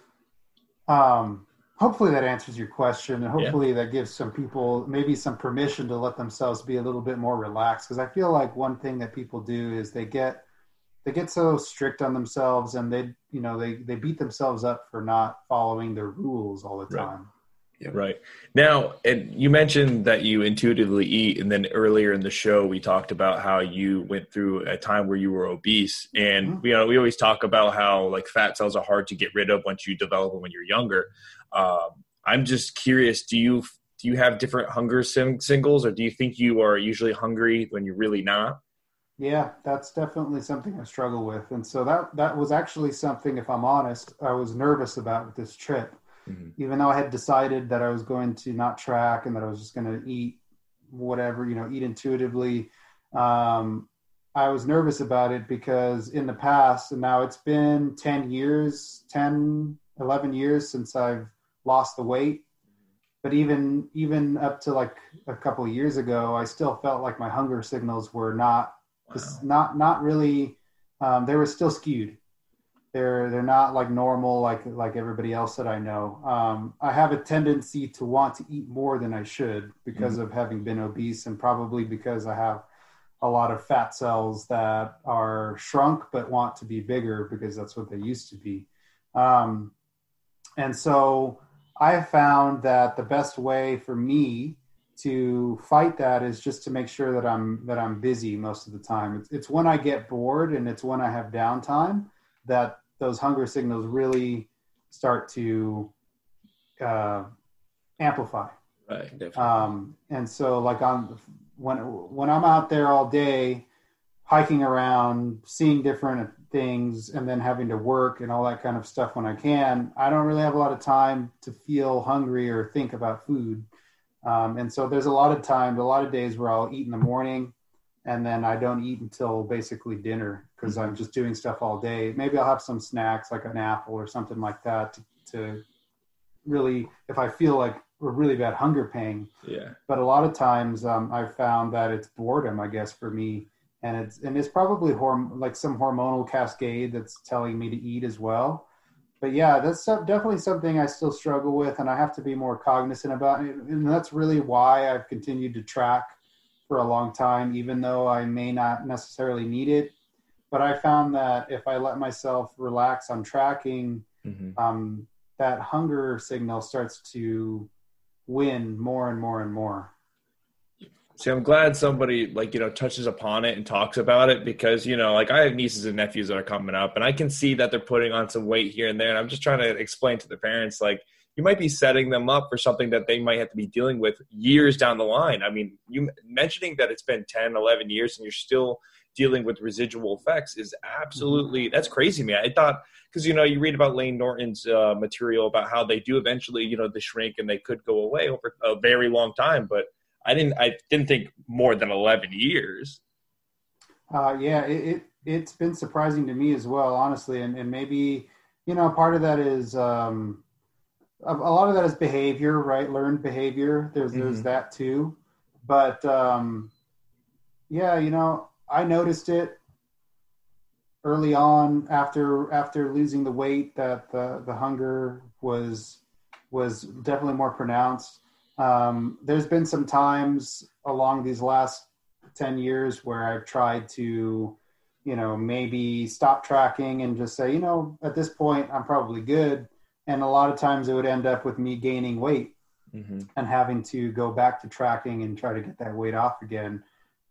um, hopefully that answers your question, and Yeah. hopefully that gives some people maybe some permission to let themselves be a little bit more relaxed. Because I feel like one thing that people do is they get they get so strict on themselves, and they you know they they beat themselves up for not following their rules all the Right. Time. Right. Now, and you mentioned that you intuitively eat, and then earlier in the show we talked about how you went through a time where you were obese, and Mhm. you know we always talk about how like fat cells are hard to get rid of once you develop them when you're younger. Um, I'm just curious, do you do you have different hunger singles, or do you think you are usually hungry when you're really not? Yeah, that's definitely something I struggle with, and so that that was actually something, if I'm honest, I was nervous about with this trip. Mhm. Even though I had decided that I was going to not track and that I was just going to eat whatever, you know, eat intuitively, um, I was nervous about it because in the past, and now it's been 10 years, 10, 11 years since I've lost the weight. But even even up to like a couple of years ago, I still felt like my hunger signals were not it's not not really um, they were still skewed they're they're not like normal like like everybody else that i know. Um, i have a tendency to want to eat more than i should because of having been obese and probably because i have a lot of fat cells that are shrunk but want to be bigger because that's what they used to be. Um, and so i found that the best way for me to fight that is just to make sure that I'm that I'm busy most of the time. It's, it's when I get bored and it's when I have downtime that those hunger signals really start to uh, amplify. Right. Definitely. Um, and so, like on when when I'm out there all day, hiking around, seeing different things, and then having to work and all that kind of stuff when I can, I don't really have a lot of time to feel hungry or think about food. Um, and so there's a lot of times, a lot of days where I'll eat in the morning, and then I don't eat until basically dinner because I'm just doing stuff all day. Maybe I'll have some snacks like an apple or something like that to, to really, if I feel like a really bad hunger pang. yeah. But a lot of times um, I've found that it's boredom, I guess, for me, and it's and it's probably horm- like some hormonal cascade that's telling me to eat as well. But yeah, that's definitely something I still struggle with, and I have to be more cognizant about. it. And that's really why I've continued to track for a long time, even though I may not necessarily need it. But I found that if I let myself relax on tracking, Mhm. um, that hunger signal starts to win more and more and more. See, I'm glad somebody like you know touches upon it and talks about it because you know, like I have nieces and nephews that are coming up, and I can see that they're putting on some weight here and there, and I'm just trying to explain to the parents like you might be setting them up for something that they might have to be dealing with years down the line. I mean, you mentioning that it's been 10, 11 years and you're still dealing with residual effects is absolutely that's crazy man. I thought because you know you read about Layne Norton's uh, material about how they do eventually you know they shrink and they could go away over a very long time, but I didn't. I didn't think more than eleven years. Uh, yeah, it, it it's been surprising to me as well, honestly, and and maybe you know part of that is um, a, lot of that is behavior, right? Learned behavior. There's there's that too, but um, yeah, you know, I noticed it early on after after losing the weight that the the hunger was was definitely more pronounced. Um, there's been some times along these last 10 years where I've tried to, you know, maybe stop tracking and just say, you know, at this point, I'm probably good. And a lot of times it would end up with me gaining weight Mm-hmm. and having to go back to tracking and try to get that weight off again.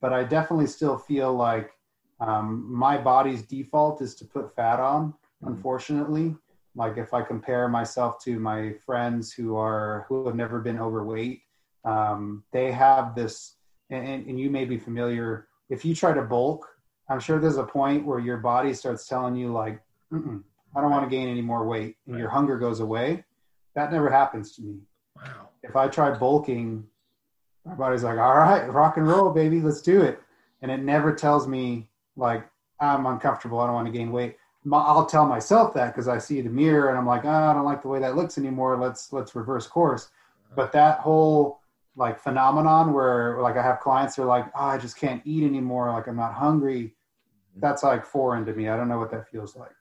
But I definitely still feel like um, my body's default is to put fat on, unfortunately. Like if I compare myself to my friends who are who have never been overweight, um, they have this, and, and you may be familiar. If you try to bulk, I'm sure there's a point where your body starts telling you like, Mm-mm, I don't want to gain any more weight, and your hunger goes away. That never happens to me Wow. if I try bulking, my body's like, all right, rock and roll, baby, let's do it. And it never tells me like I'm uncomfortable. I don't want to gain weight. I'll tell myself that because I see the mirror and I'm like, oh, I don't like the way that looks anymore. Let's let's reverse course. But that whole like phenomenon where like I have clients who are like, oh, I just can't eat anymore. Like I'm not hungry. Mm-hmm. That's like foreign to me. I don't know what that feels like.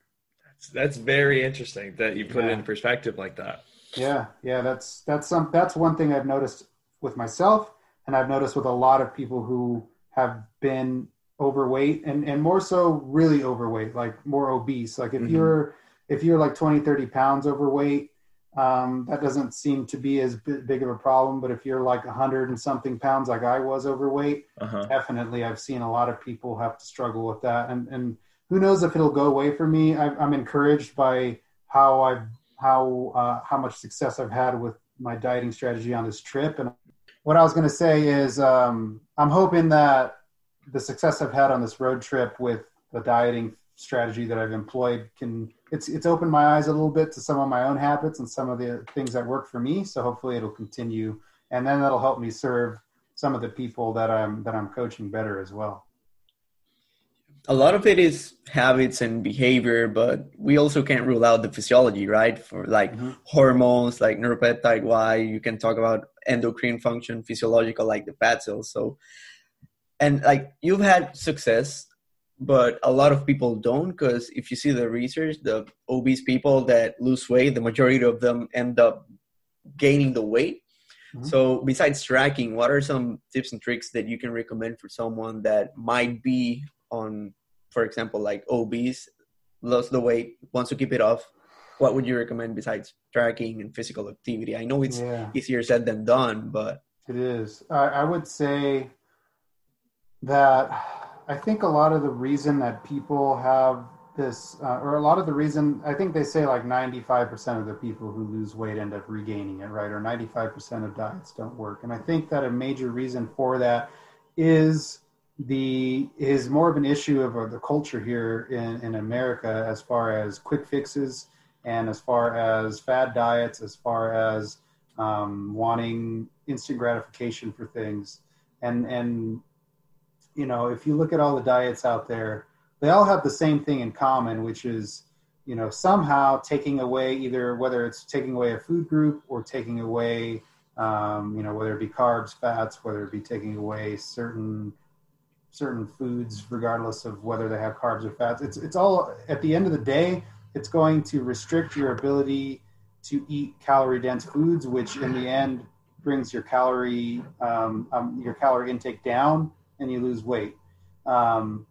That's, very interesting that you put it in perspective like that. Yeah, yeah, that's that's some that's one thing I've noticed with myself, and I've noticed with a lot of people who have been overweight and and more so really overweight, like more obese. Like if Mhm. you're if you're like 20, 30 pounds overweight, um, that doesn't seem to be as bi- big of a problem. But if you're like 100 and something pounds, like I was overweight, Uh-huh. definitely I've seen a lot of people have to struggle with that, and and who knows if it'll go away for me. I, I'm encouraged by how I've how uh, how much success I've had with my dieting strategy on this trip. And what I was going to say is, um, I'm hoping that the success I've had on this road trip with the dieting strategy that I've employed can it's it's opened my eyes a little bit to some of my own habits and some of the things that work for me. So hopefully it'll continue, and then that'll help me serve some of the people that I'm that I'm coaching better as well. A lot of it is habits and behavior, but we also can't rule out the physiology, right? For like Mhm. hormones, like neuropeptide Y, you can talk about endocrine function, physiological, like the fat cells. So, and like you've had success, but a lot of people don't because if you see the research, the obese people that lose weight, the majority of them end up gaining the weight. Mhm. So, besides tracking, what are some tips and tricks that you can recommend for someone that might be on, for example, like obese, lost the weight, wants to keep it off? What would you recommend besides tracking and physical activity? I know it's Yeah. easier said than done, but It is. I, I would say that I think a lot of the reason that people have this, uh, or a lot of the reason, I think they say like 95% of the people who lose weight end up regaining it, right? Or 95% of diets don't work. And I think that a major reason for that is the is more of an issue of the culture here in, in America as far as quick fixes and as far as fad diets, as far as um, wanting instant gratification for things. And and you know, if you look at all the diets out there, they all have the same thing in common, which is you know somehow taking away either whether it's taking away a food group or taking away um, you know whether it be carbs, fats, whether it be taking away certain certain foods, regardless of whether they have carbs or fats. It's it's all at the end of the day, it's going to restrict your ability to eat calorie dense foods, which in the end brings your calorie um, um, your calorie intake down, and you lose weight. Um,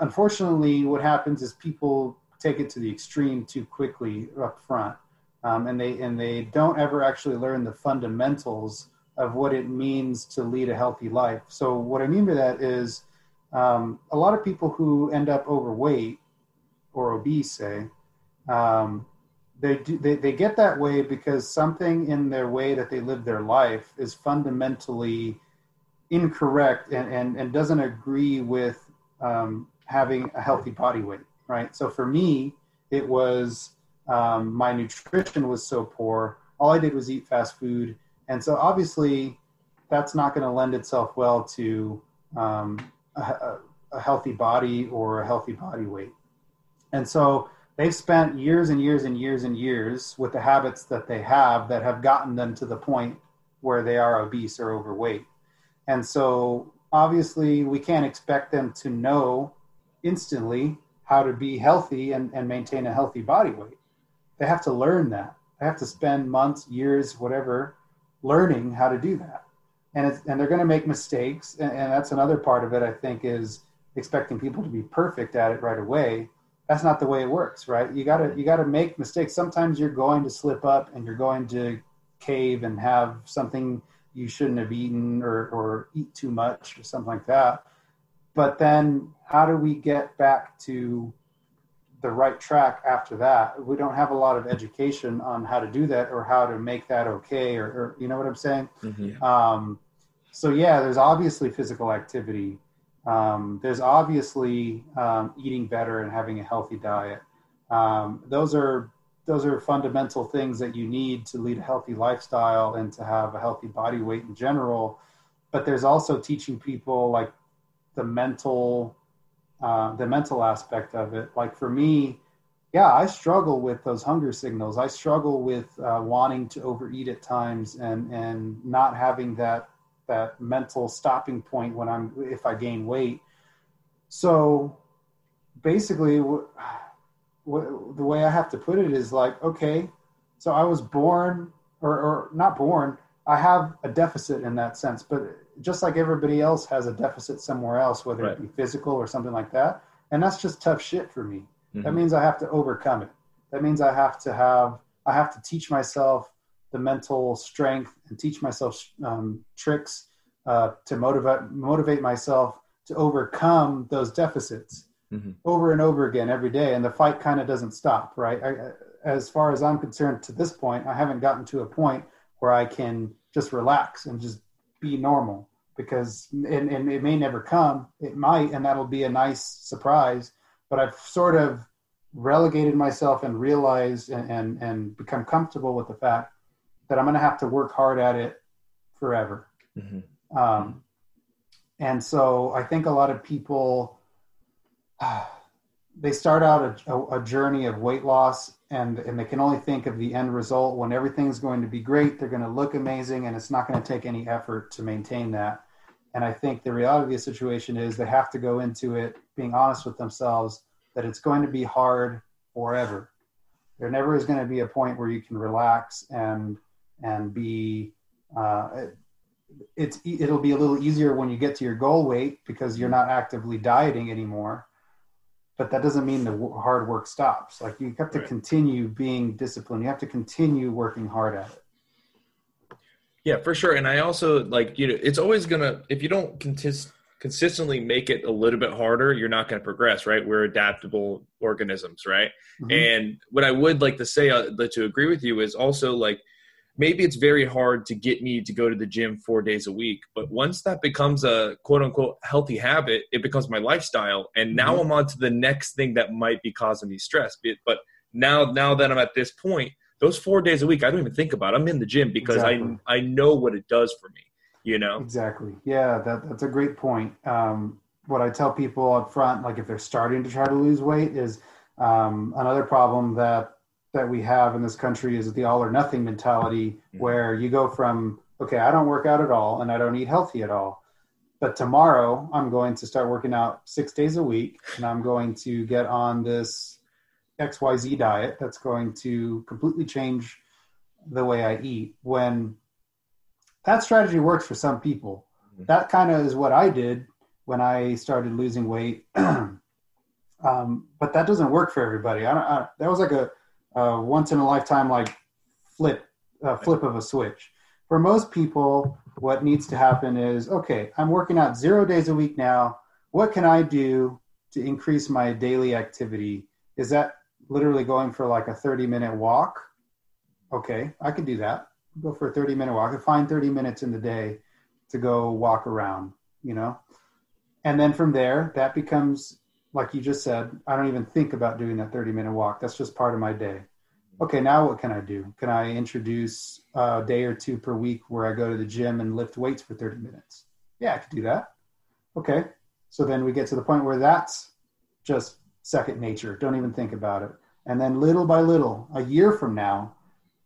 unfortunately, what happens is people take it to the extreme too quickly up front, um, and they and they don't ever actually learn the fundamentals of what it means to lead a healthy life. So what I mean by that is um, a lot of people who end up overweight or obese, say, um, they, do, they they get that way because something in their way that they live their life is fundamentally incorrect and, and, and doesn't agree with um, having a healthy body weight, right? So for me, it was um, my nutrition was so poor. All I did was eat fast food. And so obviously, that's not going to lend itself well to um, a, a, healthy body or a healthy body weight. And so they've spent years and years and years and years with the habits that they have that have gotten them to the point where they are obese or overweight. And so obviously we can't expect them to know instantly how to be healthy and, and maintain a healthy body weight. They have to learn that. They have to spend months, years, whatever, learning how to do that. And it's, and they're going to make mistakes. And, and that's another part of it, I think, is expecting people to be perfect at it right away that's not the way it works right you got to you got to make mistakes sometimes you're going to slip up and you're going to cave and have something you shouldn't have eaten or or eat too much or something like that but then how do we get back to the right track after that we don't have a lot of education on how to do that or how to make that okay or, or you know what i'm saying mm-hmm. um, so yeah there's obviously physical activity um, there's obviously um, eating better and having a healthy diet. Um, those are those are fundamental things that you need to lead a healthy lifestyle and to have a healthy body weight in general. But there's also teaching people like the mental uh, the mental aspect of it. Like for me, yeah, I struggle with those hunger signals. I struggle with uh, wanting to overeat at times and and not having that that mental stopping point when I'm if I gain weight. So basically, w- w- the way I have to put it is like, okay, so I was born or, or not born. I have a deficit in that sense, but just like everybody else has a deficit somewhere else, whether right. it be physical or something like that, and that's just tough shit for me. Mm-hmm. That means I have to overcome it. That means I have to have I have to teach myself the mental strength and teach myself um, tricks uh, to motivate motivate myself to overcome those deficits mm-hmm. over and over again every day, and the fight kind of doesn't stop. Right? I, as far as I'm concerned, to this point, I haven't gotten to a point where I can just relax and just be normal because and, and it may never come. It might, and that'll be a nice surprise. But I've sort of relegated myself and realized and, and, and become comfortable with the fact that I'm going to have to work hard at it forever. Mm-hmm. Um, and so I think a lot of people, uh, they start out a, a, journey of weight loss and, and they can only think of the end result when everything's going to be great. They're going to look amazing and it's not going to take any effort to maintain that. And I think the reality of the situation is they have to go into it being honest with themselves that it's going to be hard forever. There never is going to be a point where you can relax and and be uh, it's it'll be a little easier when you get to your goal weight because you're not actively dieting anymore but that doesn't mean the hard work stops. Like you have to right. continue being disciplined. You have to continue working hard at it. Yeah for sure. And i also like you know it's always gonna if you don't consist, consistently make it a little bit harder you're not going to progress right? We're adaptable organisms right? Mm-hmm. and what i would like to say uh, to agree with you is also like maybe it's very hard to get me to go to the gym four days a week but once that becomes a quote unquote healthy habit it becomes my lifestyle and now mm-hmm. i'm on to the next thing that might be causing me stress but now now that i'm at this point those four days a week i don't even think about it. i'm in the gym because exactly. i i know what it does for me you know exactly yeah that, that's a great point um, what i tell people up front like if they're starting to try to lose weight is um, another problem that that we have in this country is the all or nothing mentality mm-hmm. where you go from okay i don't work out at all and i don't eat healthy at all but tomorrow i'm going to start working out six days a week and i'm going to get on this xyz diet that's going to completely change the way i eat when that strategy works for some people mm-hmm. that kind of is what i did when i started losing weight um, but that doesn't work for everybody I, I, that was like a uh, once in a lifetime like flip uh, flip of a switch. For most people, what needs to happen is okay, I'm working out zero days a week now. What can I do to increase my daily activity? Is that literally going for like a 30 minute walk? Okay, I can do that. Go for a 30 minute walk. I find 30 minutes in the day to go walk around, you know? And then from there, that becomes like you just said, I don't even think about doing that 30 minute walk. That's just part of my day. Okay, now what can I do? Can I introduce a day or two per week where I go to the gym and lift weights for 30 minutes? Yeah, I could do that. Okay, so then we get to the point where that's just second nature. Don't even think about it. And then little by little, a year from now,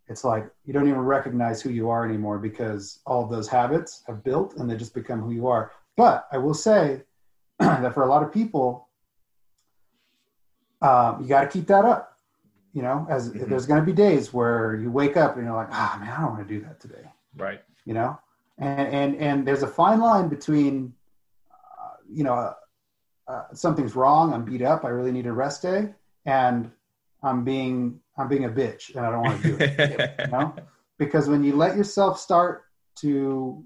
it's like you don't even recognize who you are anymore because all of those habits have built and they just become who you are. But I will say that for a lot of people, um, you got to keep that up. You know, as mm-hmm. there's going to be days where you wake up and you're like, ah, oh, man, I don't want to do that today. Right. You know, and and and there's a fine line between, uh, you know, uh, uh, something's wrong. I'm beat up. I really need a rest day, and I'm being I'm being a bitch and I don't want to do it. you know, because when you let yourself start to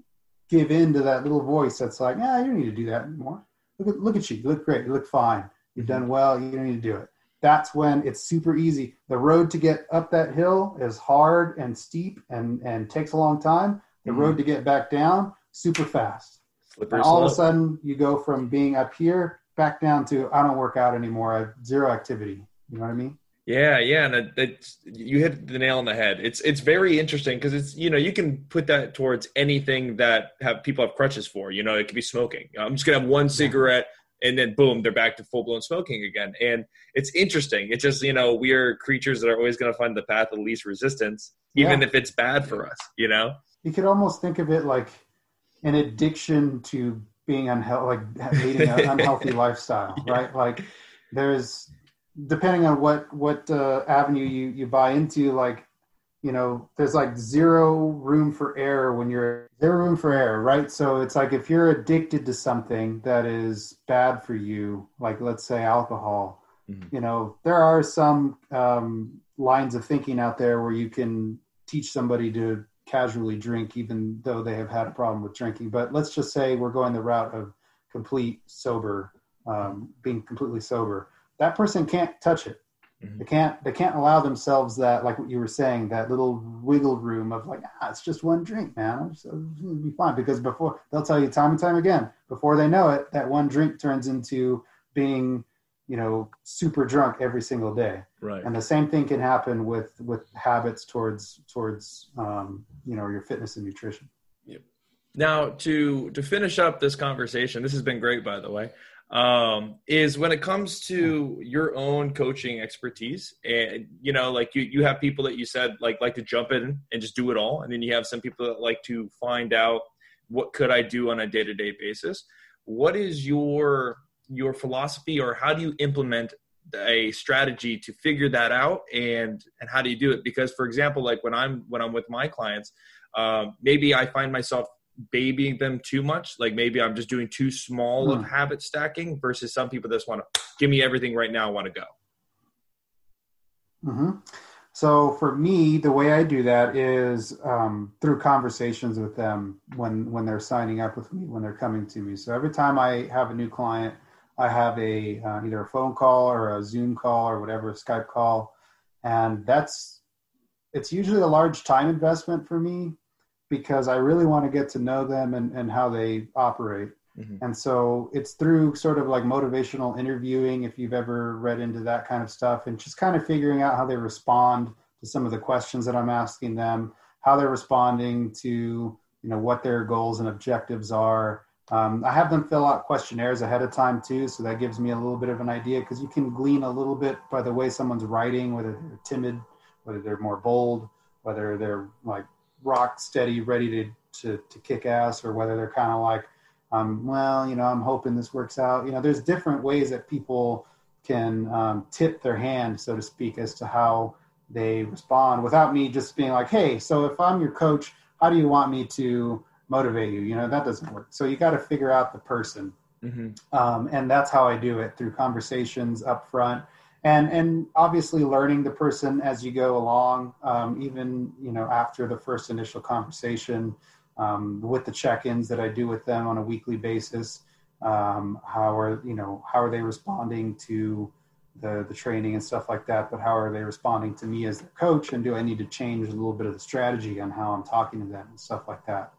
give in to that little voice that's like, yeah, you don't need to do that anymore. Look at look at you. You look great. You look fine. You've done well. You don't need to do it. That's when it's super easy. The road to get up that hill is hard and steep and and takes a long time. The mm-hmm. road to get back down super fast. Slippery and all slope. of a sudden, you go from being up here back down to I don't work out anymore. I have zero activity. You know what I mean? Yeah, yeah, and it, you hit the nail on the head. It's it's very interesting because it's you know you can put that towards anything that have people have crutches for. You know, it could be smoking. I'm just gonna have one cigarette, and then boom, they're back to full blown smoking again. And it's interesting. It's just you know we are creatures that are always gonna find the path of least resistance, even yeah. if it's bad for us. You know, you could almost think of it like an addiction to being unhealthy, like leading an unhealthy lifestyle, right? Like there's depending on what what uh, avenue you you buy into, like you know, there's like zero room for error when you're zero room for error, right? So it's like if you're addicted to something that is bad for you, like let's say alcohol, mm-hmm. you know, there are some um, lines of thinking out there where you can teach somebody to casually drink, even though they have had a problem with drinking. But let's just say we're going the route of complete sober, um, being completely sober that person can't touch it. Mm-hmm. They can't they can't allow themselves that like what you were saying that little wiggle room of like ah it's just one drink man. It'll be fine. Because before they'll tell you time and time again before they know it that one drink turns into being you know super drunk every single day. Right. And the same thing can happen with with habits towards towards um, you know your fitness and nutrition. Yep. Now to to finish up this conversation this has been great by the way um, is when it comes to your own coaching expertise and you know like you, you have people that you said like like to jump in and just do it all and then you have some people that like to find out what could i do on a day-to-day basis. What is your your philosophy or how do you implement a strategy to figure that out and and how do you do it? Because for example like when i'm when i'm with my clients um, maybe i find myself babying them too much. Like maybe I'm just doing too small of hmm. habit stacking versus some people just want to give me everything right now. I want to go. Mm-hmm. So for me, the way I do that is um, through conversations with them when when they're signing up with me, when they're coming to me. So every time I have a new client, I have a uh, either a phone call or a Zoom call or whatever, a Skype call, and that's it's usually a large time investment for me because I really want to get to know them and, and how they operate. Mm-hmm. And so it's through sort of like motivational interviewing, if you've ever read into that kind of stuff, and just kind of figuring out how they respond to some of the questions that I'm asking them, how they're responding to, you know, what their goals and objectives are. Um, I have them fill out questionnaires ahead of time too, so that gives me a little bit of an idea because you can glean a little bit by the way someone's writing, whether they're timid, whether they're more bold, whether they're like rock steady, ready to to, to kick ass, or whether they're kind of like, um, well, you know, I'm hoping this works out. You know, there's different ways that people can um, tip their hand, so to speak, as to how they respond without me just being like, hey, so if I'm your coach, how do you want me to motivate you? You know, that doesn't work. So you got to figure out the person. Mm-hmm. Um, and that's how I do it through conversations up front and and obviously learning the person as you go along um, even you know after the first initial conversation um, with the check-ins that i do with them on a weekly basis um, how are you know how are they responding to the the training and stuff like that? But how are they responding to me as their coach? And do i need to change a little bit of the strategy on how i'm talking to them and stuff like that?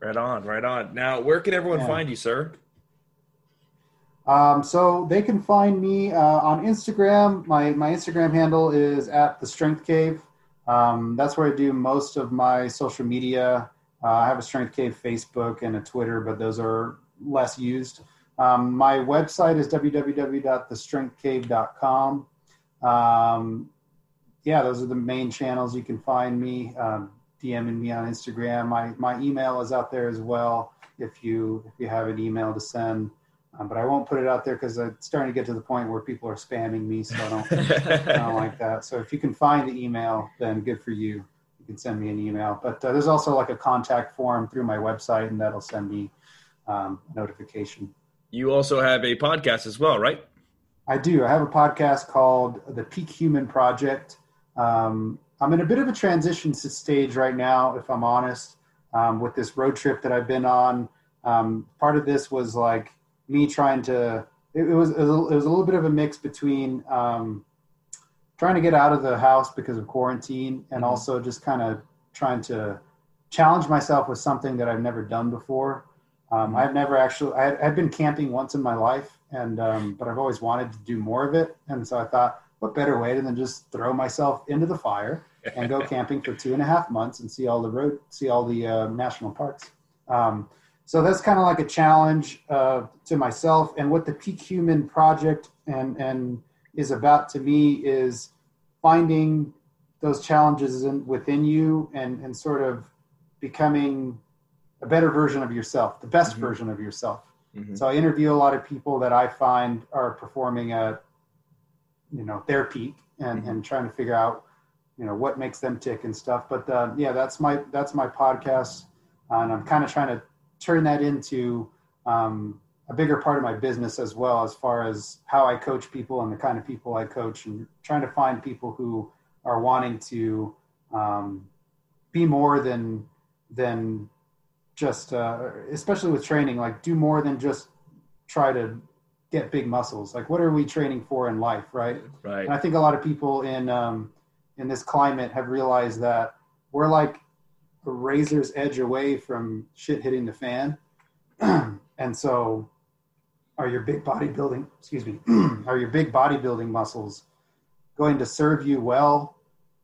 Right on right on. Now where can everyone yeah. find you sir um, so they can find me uh, on Instagram. My my Instagram handle is at the Strength Cave. Um, that's where I do most of my social media. Uh, I have a Strength Cave Facebook and a Twitter, but those are less used. Um, my website is www.thestrengthcave.com. Um, yeah, those are the main channels you can find me. Um, DMing me on Instagram. My my email is out there as well. If you if you have an email to send, um, but I won't put it out there because it's starting to get to the point where people are spamming me, so I don't I don't like that. So if you can find the email, then good for you. You can send me an email. But uh, there's also like a contact form through my website, and that'll send me um, notification. You also have a podcast as well, right? I do. I have a podcast called The Peak Human Project. Um, I'm in a bit of a transition stage right now, if I'm honest, um, with this road trip that I've been on. Um, part of this was like me trying to. It, it, was, it was a little bit of a mix between um, trying to get out of the house because of quarantine, and Mm-hmm. also just kind of trying to challenge myself with something that I've never done before. Um, I've never actually. I, I've been camping once in my life, and um, but I've always wanted to do more of it, and so I thought, what better way than just throw myself into the fire and go camping for two and a half months and see all the road, see all the uh, national parks. Um, so that's kind of like a challenge uh, to myself, and what the Peak Human Project and and is about to me is finding those challenges in, within you and and sort of becoming a better version of yourself, the best Mhm. version of yourself. Mhm. So I interview a lot of people that I find are performing at, you know, their peak and, Mhm. and trying to figure out, you know, what makes them tick and stuff. But uh, yeah, that's my that's my podcast, and I'm kind of trying to turn that into um, a bigger part of my business as well, as far as how I coach people and the kind of people I coach, and trying to find people who are wanting to um, be more than than just uh, especially with training like do more than just try to get big muscles like what are we training for in life right Right. and i think a lot of people in um, in this climate have realized that we're like a razor's edge away from shit hitting the fan. And so are your big bodybuilding excuse me are your big bodybuilding muscles going to serve you well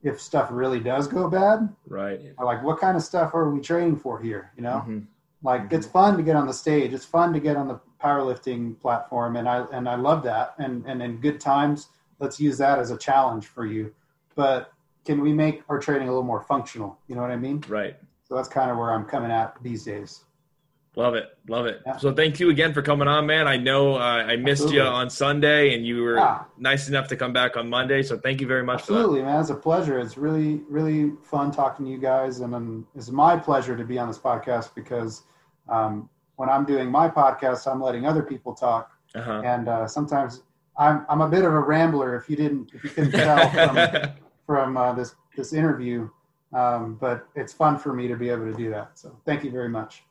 if stuff really does go bad? Right. or like what kind of stuff are we training for here you know? Mhm. like it's fun to get on the stage. It's fun to get on the powerlifting platform and i and i love that. And and in good times let's use that as a challenge for you. But can we make our training a little more functional you know what i mean Right. so that's kind of where i'm coming at these days Love it. Love it. Yeah. So thank you again for coming on, man. I know uh, I missed Absolutely. you on Sunday and you were Ah. nice enough to come back on Monday. So thank you very much absolutely man it's a pleasure it's really really fun talking to you guys and um, it's my pleasure to be on this podcast because um, when i'm doing my podcast i'm letting other people talk. Uh-huh. and uh, sometimes I'm I'm a bit of a rambler. If you didn't, if you couldn't tell from uh, this this interview, um, but it's fun for me to be able to do that. So thank you very much.